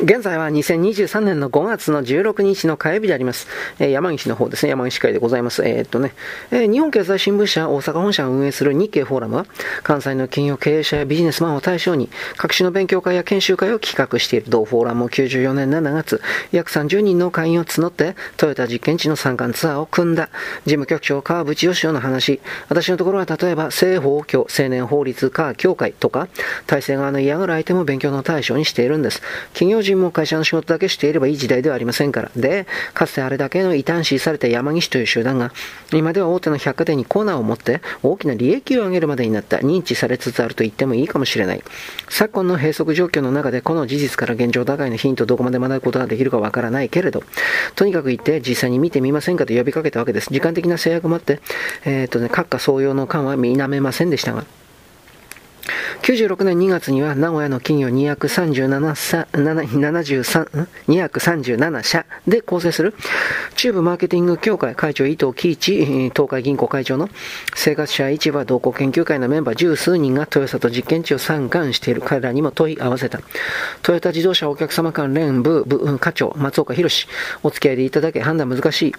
現在は2023年の5月の16日の火曜日であります。えー、山岸の方ですね、山岸会でございます。えー、っとね、えー、日本経済新聞社大阪本社を運営する日経フォーラムは、関西の企業経営者やビジネスマンを対象に、各種の勉強会や研修会を企画している同フォーラムを94年7月、約30人の会員を募って、トヨタ実験地の参観ツアーを組んだ、事務局長川淵義雄の話、私のところは例えば、政法教、青年法律科協会とか、体制側の嫌がる相手も勉強の対象にしているんです。企業人も会社の仕事だけしていればいい時代ではありませんから。で、かつてあれだけの異端視された山岸という集団が、今では大手の百貨店にコーナーを持って大きな利益を上げるまでになった認知されつつあると言ってもいいかもしれない。昨今の閉塞状況の中でこの事実から現状打開のヒントをどこまで学ぶことができるかわからないけれど、とにかく言って実際に見てみませんかと呼びかけたわけです。時間的な制約もあって、えっ、とね、閣下総用の間は見なめませんでしたが。96年2月には名古屋の企業237 73 237社で構成する。中部マーケティング協会会長伊藤喜一東海銀行会長の生活者市場同行研究会のメンバー十数人が豊里実験地を参観している。彼らにも問い合わせた。トヨタ自動車お客様関連部部課長松岡弘お付き合いでいただけ判断難しい。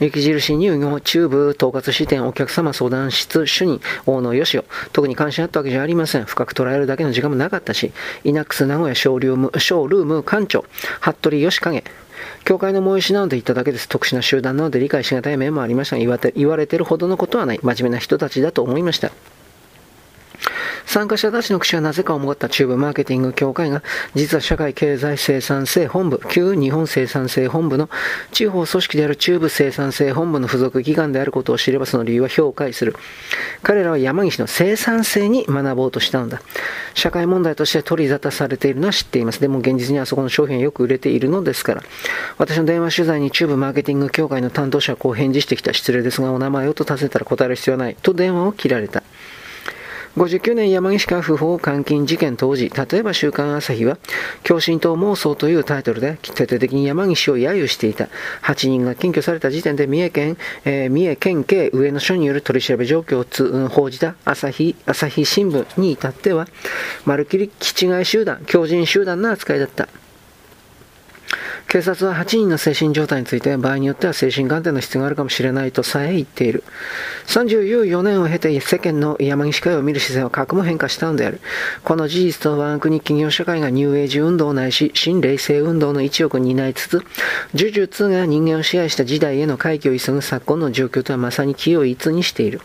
雪印乳業中部統括支店お客様相談室主任大野義雄特に関心あったわけじゃありません。深く捉えるだけの時間もなかったしイナックス名古屋ショールームショールーム館長服部義景教会の催しなので言っただけです。特殊な集団なので理解しがたい面もありましたが、言われてるほどのことはない。真面目な人たちだと思いました。参加者たちの口はなぜか思った中部マーケティング協会が、実は社会経済生産性本部、旧日本生産性本部の地方組織である中部生産性本部の付属機関であることを知ればその理由は評価する。彼らは山岸の生産性に学ぼうとしたのだ。社会問題として取り沙汰されているのは知っています。でも現実にはそこの商品はよく売れているのですから。私の電話取材に中部マーケティング協会の担当者はこう返事してきた失礼ですが、お名前をと尋ねたら答える必要はない。と電話を切られた。59年山岸家不法監禁事件当時、例えば週刊朝日は、共振党妄想というタイトルで、徹底的に山岸を揶揄していた。8人が検挙された時点で三重県、えー、三重県警上野署による取り調べ状況をつ、うん、報じた朝日、朝日新聞に至っては、まるっきり気違い集団、強人集団の扱いだった。警察は8人の精神状態について場合によっては精神鑑定の必要があるかもしれないとさえ言っている。34年を経て世間の山岸会を見る姿勢は核も変化したのである。この事実と我が国企業社会がニューエイジ運動ないし新霊性運動の一翼を担いつつ、呪術が人間を支配した時代への回帰を急ぐ昨今の状況とはまさに気を一にしている。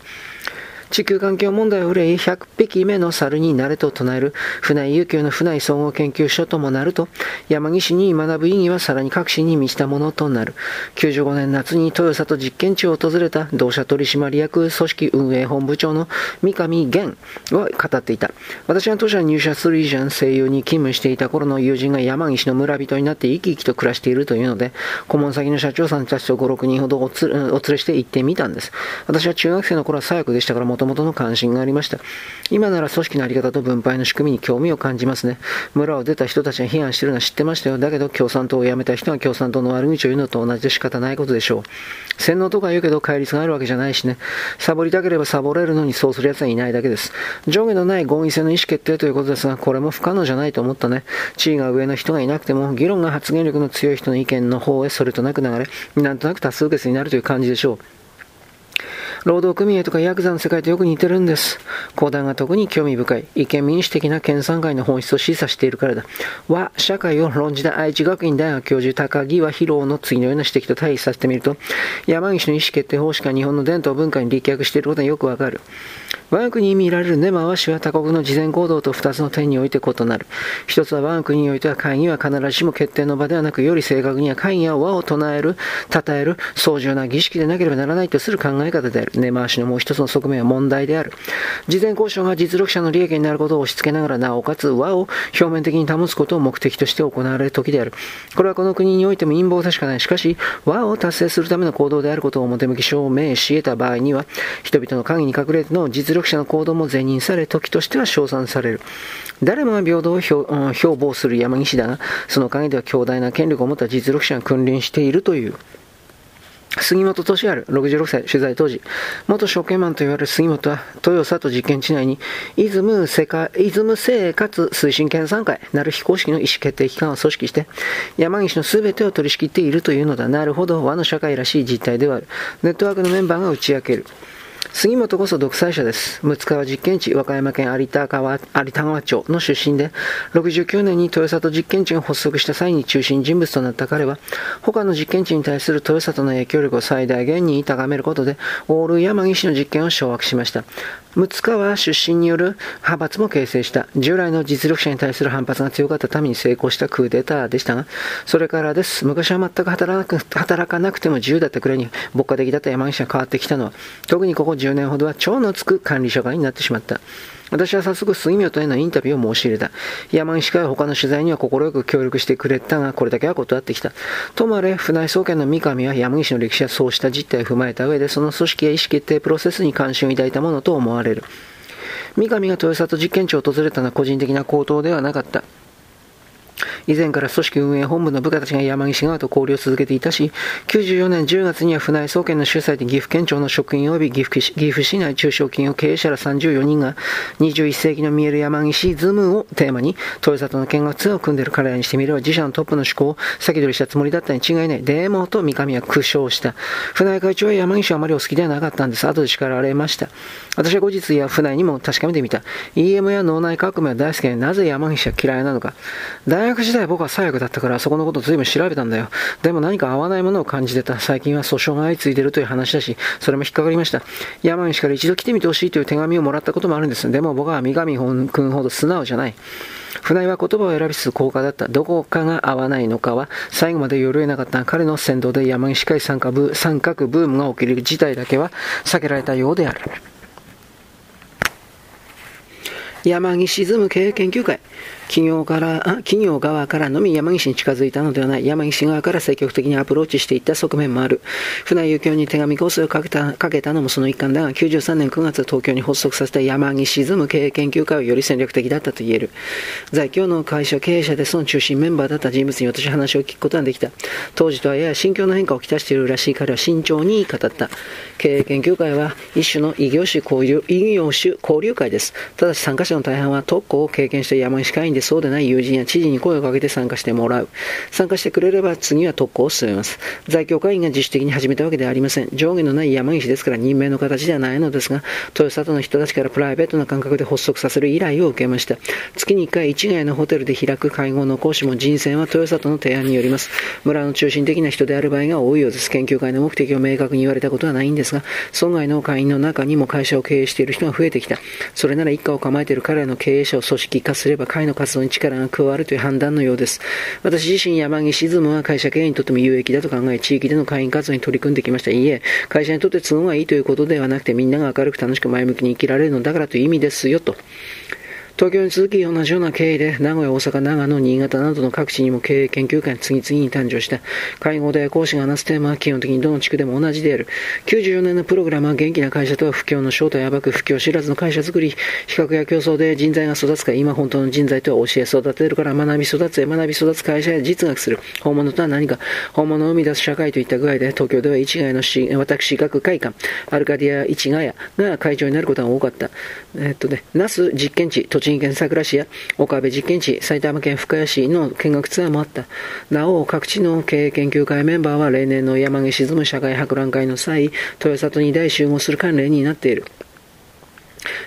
地球環境問題を憂い100匹目の猿になれと唱える船井悠久の船井総合研究所ともなると山岸に学ぶ意義はさらに革新に満ちたものとなる。95年夏に豊里実験地を訪れた同社取締役組織運営本部長の三上源は語っていた。私が当社入社する以前声優に勤務していた頃の友人が山岸の村人になって生き生きと暮らしているというので顧問先の社長さんたちと56人ほどお連れして行ってみたんです。私は中学生の頃は左翼でしたからともとの関心がありました。今なら組織のあり方と分配の仕組みに興味を感じますね。村を出た人たちが批判してるのは知ってましたよ。だけど共産党を辞めた人が共産党の悪口を言うのと同じで仕方ないことでしょう。洗脳とか言うけど戒律があるわけじゃないしね。サボりたければサボれるのにそうする奴はいないだけです。上下のない合議制の意思決定ということですが、これも不可能じゃないと思ったね。地位が上の人がいなくても、議論が発言力の強い人の意見の方へそれとなく流れ、なんとなく多数決になるという感じでしょう。労働組合とかヤクザの世界とよく似てるんです。講談が特に興味深い、意見民主的な県産会の本質を示唆しているからだ。和社会を論じた愛知学院大学教授高木和博の次のような指摘と対比させてみると、山岸の意思決定方式が日本の伝統文化に立脚していることがよくわかる。我が国に見られる根回しは他国の事前行動と2つの点において異なる。一つは我が国においては会議は必ずしも決定の場ではなく、より正確には会議は和を唱える、称える、壮重な儀式でなければならないとする考え方である。根回しのもう一つの側面は問題である。事前交渉が実力者の利益になることを押し付けながら、なおかつ和を表面的に保つことを目的として行われる時である。これはこの国においても陰謀でしかない。しかし、和を達成するための行動であることを表向き証明し得た場合には、人々の影に隠れての実力力者の行動も是認され、時としては称賛される。誰もが平等を標榜する山岸だが、その陰では強大な権力を持った実力者が君臨しているという。杉本俊治、66歳、取材当時、元証券マンと言われる杉本は、豊里実験地内に、イズム世界、イズム生活推進研鑽会なる非公式の意思決定機関を組織して、山岸の全てを取り仕切っているというのだ。なるほど、和の社会らしい実態ではある。ネットワークのメンバーが打ち明ける。杉本こそ独裁者です。六川実験地、和歌山県有田川有田川町の出身で、69年に豊里実験地が発足した際に中心人物となった彼は、他の実験地に対する豊里の影響力を最大限に高めることで、オール山岸の実験を掌握しました。六川出身による派閥も形成した。従来の実力者に対する反発が強かったために成功したクーデターでしたが、それからです。昔は全く働か働かなくても自由だったくらいに牧歌的だった山岸が変わってきたのは、特にここ10年ほどは超のつく管理社会になってしまった。私は早速杉本へのインタビューを申し入れた。山岸会は他の取材には快く協力してくれたが、これだけは断ってきた。ともあれ、船井総研の三上は山岸の歴史やそうした実態を踏まえた上で、その組織や意思決定プロセスに関心を抱いたものと思われる。三上が豊里実験地を訪れたのは個人的な行動ではなかった。以前から組織運営本部の部下たちがヤマギシ側と交流を続けていたし、94年10月には船井総研の主催で岐阜県庁の職員及び岐阜岐阜市内中小企業経営者ら34人が21世紀の見えるヤマギシズムをテーマに豊里の見学ツアーを組んでいる彼らにしてみれば自社のトップの思考を先取りしたつもりだったに違いない。デーモと三上は苦笑した。船井会長はヤマギシはあまりお好きではなかったんです。後で叱られました。私は後日や船井にも確かめてみた。EM や脳内革命は大好きでなぜ山岸は嫌いなのか。大学時代僕は最悪だったからそこのこと随分調べたんだよ。でも何か合わないものを感じてた。最近は訴訟が相次いでるという話だし、それも引っかかりました。山岸から一度来てみてほしいという手紙をもらったこともあるんです。でも僕は三上君ほど素直じゃない。船井は言葉を選びつつ高価だった。どこかが合わないのかは最後までよるえなかった彼の先導で山岸会参加部、三角ブームが起きる事態だけは避けられたようである。山岸沈む経営研究会。企業から、企業側からのみ山岸に近づいたのではない、山岸側から積極的にアプローチしていった側面もある。船井幸雄に手紙構成をかけたかけたのもその一環だが、93年9月東京に発足させた山岸沈む経営研究会はより戦略的だったと言える。在京の会社経営者でその中心メンバーだった人物に私は話を聞くことができた。当時とはやや心境の変化をきたしているらしい彼は慎重に語った。経営研究会は一種の異業種交流異業種交流会です。ただし参加者の大半は特攻を経験した山岸会員でそうでない友人や知事に声をかけて参加してもらう。参加してくれれば次は特攻を進めます。在京会員が自主的に始めたわけではありません。上下のない山岸ですから任命の形ではないのですが、豊里の人たちからプライベートな感覚で発足させる依頼を受けました。月に1回市ヶ谷のホテルで開く会合の講師も人選は豊里の提案によります。村の中心的な人である場合が多いようです。研究会の目的を明確に言われたことはないんですが、村外の会員の中にも会社を経営している人が増えてきた。それなら一家を構えている彼らの経営者を組織化すれば会の活動に力が加わるという判断のようです。私自身山岸ズムは会社経営にとっても有益だと考え、地域での会員活動に取り組んできました。いいえ、会社にとって都合がいいということではなくて、みんなが明るく楽しく前向きに生きられるのだからという意味ですよ、と。東京に続き同じような経緯で名古屋、大阪、長野、新潟などの各地にも経営研究会が次々に誕生した。会合で講師が話すテーマは基本的にどの地区でも同じである。94年のプログラムは元気な会社とは不況の正体を暴く不況知らずの会社づくり。比較や競争で人材が育つか今本当の人材とは教え育てるから学び育つへ学び育つ会社や実学する。本物とは何か。本物を生み出す社会といった具合で東京では市ヶ谷のし私学会館。アルカディア市ヶ谷が会長になることが多かった。えっとね那須実験地土地栃木県佐倉市や岡部実験地、埼玉県深谷市の見学ツアーもあった。なお、各地の経営研究会メンバーは例年の山毛沈む社会博覧会の際、豊里に大集合する関連になっている。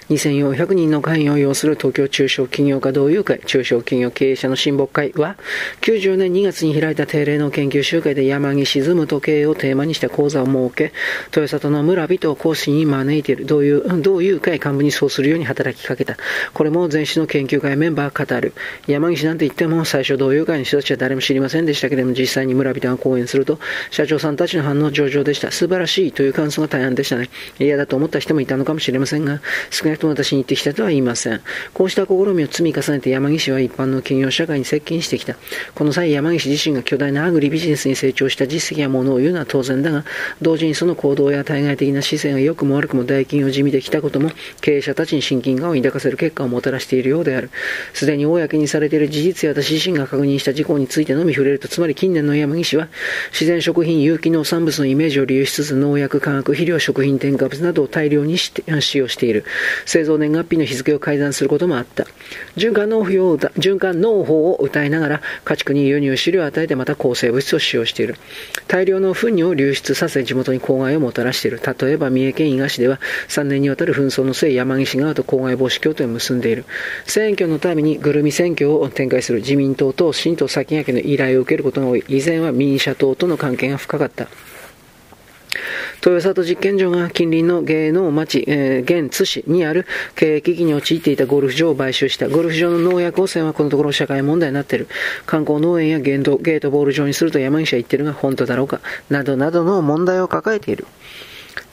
2400人の会員を要する東京中小企業家同友会、中小企業経営者の親睦会は、90年2月に開いた定例の研究集会で山に沈む時計をテーマにした講座を設け、豊里の村人を講師に招いている同友同友会幹部にそうするように働きかけた。これも前市の研究会メンバー語る。山岸なんて言っても最初同友会の人たちは誰も知りませんでしたけれども、実際に村人が講演すると、社長さんたちの反応上々でした。素晴らしいという感想が大半でしたね。嫌だと思った人もいたのかもしれませんが、少なくとも私に言ってきたとは言いません。こうした試みを積み重ねて山岸は一般の企業社会に接近してきた。この際山岸自身が巨大なアグリビジネスに成長した実績やものを言うのは当然だが、同時にその行動や対外的な姿勢が良くも悪くも大金を地味できたことも、経営者たちに親近感を抱かせる結果をもたらしているようである。すでに公にされている事実や私自身が確認した事項についてのみ触れると、つまり近年の山岸は、自然食品、有機農産物のイメージを利用しつつ、農薬、化学肥料、食品添加物などを大量に使用している。製造年月日の日付を改ざんすることもあった。循環農法を循環農法を歌いながら、家畜に輸入飼料を与えてまた抗生物質を使用している。大量の糞尿を流出させ、地元に公害をもたらしている。例えば、三重県伊賀市では、3年にわたる紛争の末、山岸側と公害防止協定を結んでいる。選挙のためにぐるみ選挙を展開する自民党と新党先駆けの依頼を受けることが多い。以前は民社党との関係が深かった。豊里実験場が近隣の芸能町、えー、現津市にある経営危機に陥っていたゴルフ場を買収した。ゴルフ場の農薬汚染はこのところ社会問題になっている。観光農園やゲートボール場にすると山岸は言ってるが本当だろうか。などなどの問題を抱えている。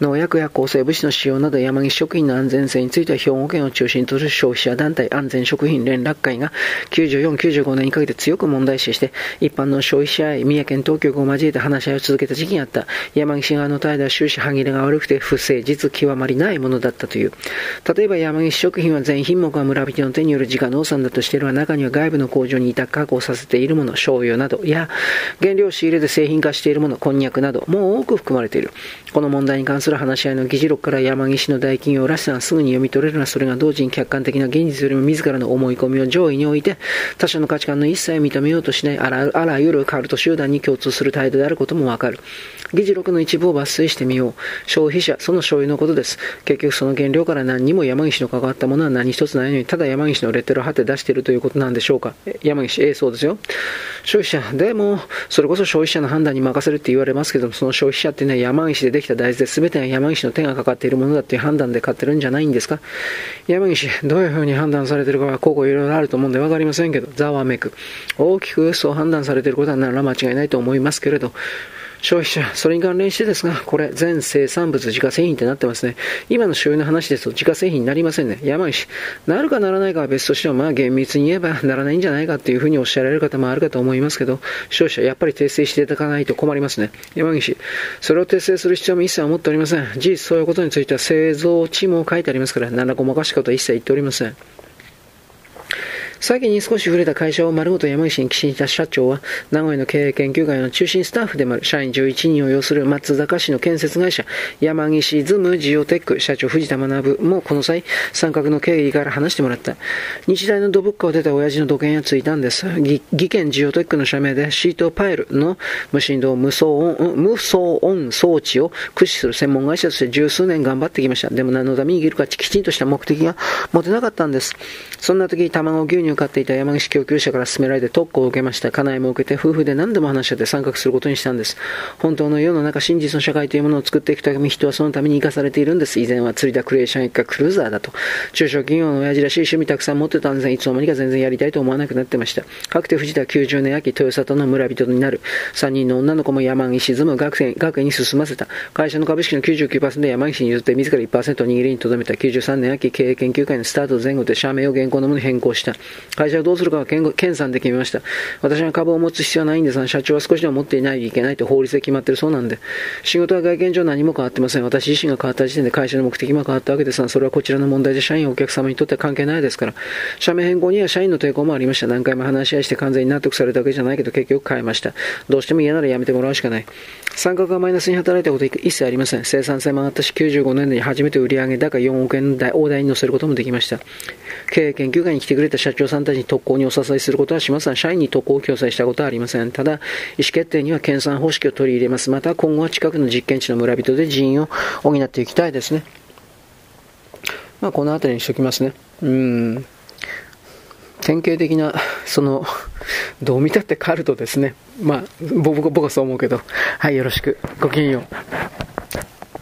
農薬や抗生物質の使用など山岸食品の安全性については兵庫県を中心とする消費者団体安全食品連絡会が94、95年にかけて強く問題視して、一般の消費者や三重県当局を交えて話し合いを続けた時期があった。山岸側の態度は終始歯切れが悪くて不誠実極まりないものだったという。例えば山岸食品は全品目は村人の手による自家農産だとしているが、中には外部の工場に委託加工させているもの、醤油などや、原料仕入れで製品化しているもの、こんにゃくなど、もう多く含まれている。この問題に関する話し合いの議事録から山岸の大企業らしさがすぐに読み取れるが、それが同時に客観的な現実よりも自らの思い込みを上位に置いて、他者の価値観の一切認めようとしないあらあらゆるカルト集団に共通する態度であることもわかる。議事録の一部を抜粋してみよう。消費者、その醤油のことです。結局その原料から何にも山岸の関わったものは何一つないのに、ただ山岸のレッテルを貼って出しているということなんでしょうか。山岸、ええ、そうですよ。消費者、でも、それこそ消費者の判断に任せるって言われますけども、その消費者っていうのは山岸でできた大豆です全てが山岸の手がかかっているものだっていう判断で買ってるんじゃないんですか？山岸、どういうふうに判断されているかは、ここいろいろあると思うんで分かりませんけど、ざわめく。大きくそう判断されていることはなら間違いないと思いますけれど、消費者、それに関連してですが、これ、全生産物自家製品ってなってますね。今の醤油の話ですと自家製品になりませんね。山岸、なるかならないかは別としても、まあ厳密に言えばならないんじゃないかっていうふうにおっしゃられる方もあるかと思いますけど、消費者、やっぱり訂正していただかないと困りますね。山岸、それを訂正する必要も一切思っておりません。事実そういうことについては製造地も書いてありますから、何らごまかしことは一切言っておりません。先に少し触れた会社を丸ごと山岸に寄進した社長は、名古屋の経営研究会の中心スタッフでもある社員11人を要する松坂市の建設会社、山岸ズムジオテック社長藤田学もこの際、三角の経緯から話してもらった。日大の土物価を出た親父の土建がついたんです。技研ジオテックの社名でシートパイルの無振動無騒音、無騒音装置を駆使する専門会社として十数年頑張ってきました。でも何のために生きるかきちんとした目的が持てなかったんです。そんな時、卵牛乳に買っていた山岸供給者から勧められて特攻を受けました。家内も受けて夫婦で何度も話し合って参画することにしたんです。本当の世の中、真実の社会というものを作っていくため人はそのために生かされているんです。以前は釣りだクリエーション一家クルーザーだと。中小企業の親父らしい趣味たくさん持ってたんですが、いつの間にか全然やりたいと思わなくなってました。かくて藤田90年秋、豊里の村人になる。3人の女の子も山岸沈む学園学園に進ませた。会社の株式の99%山岸に譲って自ら1%を握りに留めた。93年秋、経営研究会のスタート前後で社名を現行のものに変更した。会社をどうするかは県さんで決めました。私は株を持つ必要はないんですが、社長は少しでも持っていないといけないと法律で決まっているそうなんで、仕事は外見上何も変わってません。私自身が変わった時点で会社の目的も変わったわけですが、それはこちらの問題で社員、お客様にとっては関係ないですから、社名変更には社員の抵抗もありました。何回も話し合いして完全に納得されたわけじゃないけど、結局変えました。どうしても嫌ならやめてもらうしかない。三角がマイナスに働いたこと一切ありません。生産性も上がったし、95年に初めて売上高4億円台大台に乗せることもできました。経営研究会に来てくれた社長さんたちに特攻にお支えすることはしません。社員に特攻を共催したことはありません。ただ、意思決定には研鑽方式を取り入れます。また、今後は近くの実験地の村人で人員を補っていきたいですね。まあ、この辺りにしておきますね。うん。典型的な、その、どう見たってカルトですね。まあ、僕僕はそう思うけど。はい、よろしく。ごきげんよう。